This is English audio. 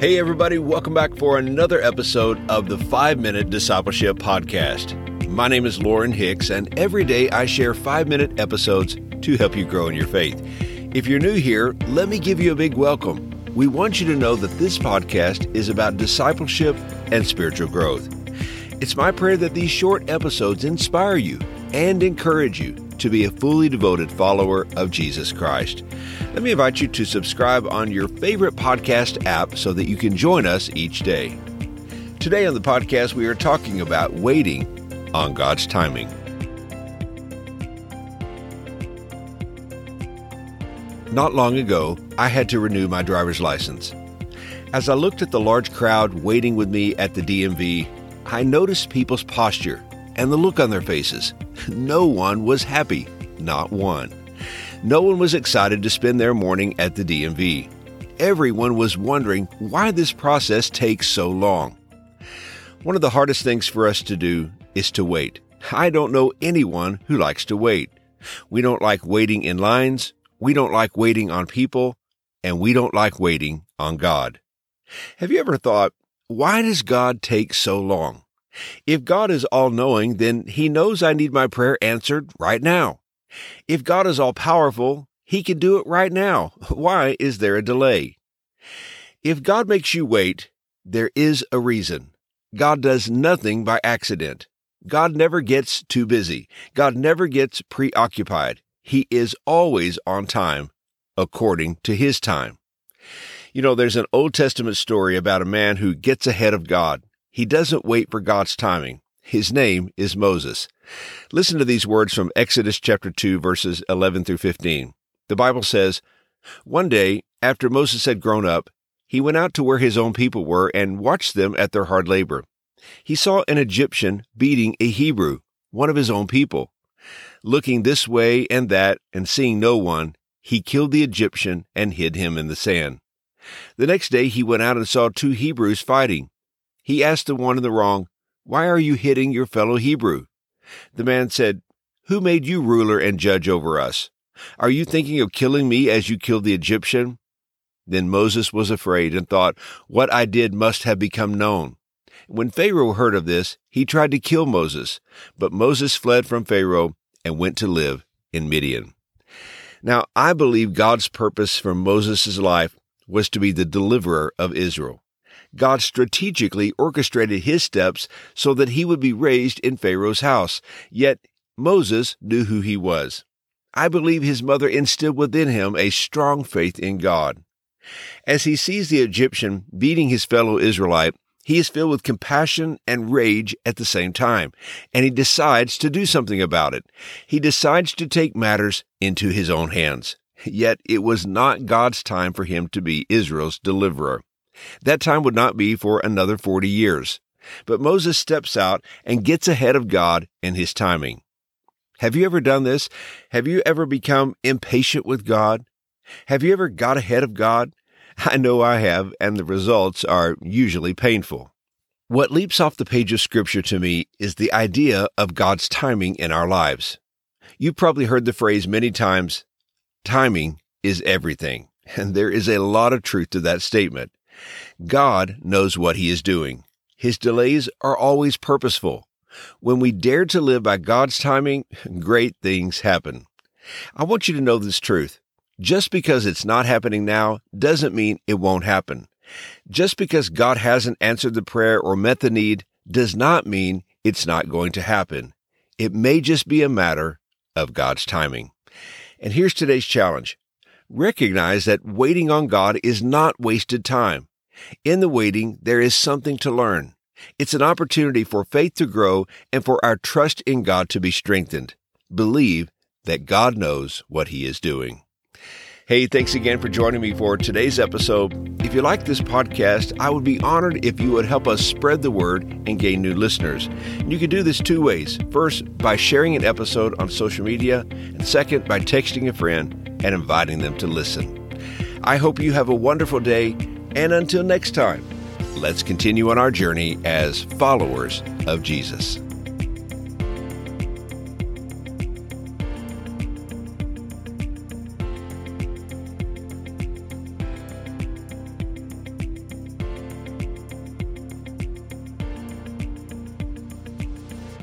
Hey, everybody, welcome back for another episode of the 5 Minute Discipleship Podcast. My name is Lauren Hicks, and every day I share 5 minute episodes to help you grow in your faith. If you're new here, let me give you a big welcome. We want you to know that this podcast is about discipleship and spiritual growth. It's my prayer that these short episodes inspire you and encourage you to be a fully devoted follower of Jesus Christ. Let me invite you to subscribe on your favorite podcast app so that you can join us each day. Today on the podcast, we are talking about waiting on God's timing. Not long ago, I had to renew my driver's license. As I looked at the large crowd waiting with me at the DMV, I noticed people's posture and the look on their faces. No one was happy, not one. No one was excited to spend their morning at the DMV. Everyone was wondering why this process takes so long. One of the hardest things for us to do is to wait. I don't know anyone who likes to wait. We don't like waiting in lines, we don't like waiting on people, and we don't like waiting on God. Have you ever thought, why does God take so long? If God is all knowing, then He knows I need my prayer answered right now. If God is all powerful, He can do it right now. Why is there a delay? If God makes you wait, there is a reason. God does nothing by accident. God never gets too busy. God never gets preoccupied. He is always on time, according to His time. You know, there's an Old Testament story about a man who gets ahead of God. He doesn't wait for God's timing. His name is Moses. Listen to these words from Exodus chapter 2 verses 11 through 15. The Bible says, One day, after Moses had grown up, he went out to where his own people were and watched them at their hard labor. He saw an Egyptian beating a Hebrew, one of his own people. Looking this way and that and seeing no one, he killed the Egyptian and hid him in the sand. The next day he went out and saw two Hebrews fighting. He asked the one in the wrong, Why are you hitting your fellow Hebrew? The man said, Who made you ruler and judge over us? Are you thinking of killing me as you killed the Egyptian? Then Moses was afraid and thought, What I did must have become known. When Pharaoh heard of this, he tried to kill Moses, but Moses fled from Pharaoh and went to live in Midian. Now, I believe God's purpose for Moses' life was to be the deliverer of Israel. God strategically orchestrated his steps so that he would be raised in Pharaoh's house. Yet Moses knew who he was. I believe his mother instilled within him a strong faith in God. As he sees the Egyptian beating his fellow Israelite, he is filled with compassion and rage at the same time, and he decides to do something about it. He decides to take matters into his own hands. Yet it was not God's time for him to be Israel's deliverer. That time would not be for another 40 years. But Moses steps out and gets ahead of God in his timing. Have you ever done this? Have you ever become impatient with God? Have you ever got ahead of God? I know I have, and the results are usually painful. What leaps off the page of Scripture to me is the idea of God's timing in our lives. You've probably heard the phrase many times timing is everything, and there is a lot of truth to that statement. God knows what He is doing. His delays are always purposeful. When we dare to live by God's timing, great things happen. I want you to know this truth. Just because it's not happening now doesn't mean it won't happen. Just because God hasn't answered the prayer or met the need does not mean it's not going to happen. It may just be a matter of God's timing. And here's today's challenge. Recognize that waiting on God is not wasted time. In the waiting, there is something to learn. It's an opportunity for faith to grow and for our trust in God to be strengthened. Believe that God knows what He is doing. Hey, thanks again for joining me for today's episode. If you like this podcast, I would be honored if you would help us spread the word and gain new listeners. And you can do this two ways. First, by sharing an episode on social media, and second, by texting a friend and inviting them to listen. I hope you have a wonderful day and until next time, let's continue on our journey as followers of Jesus.